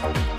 Bye.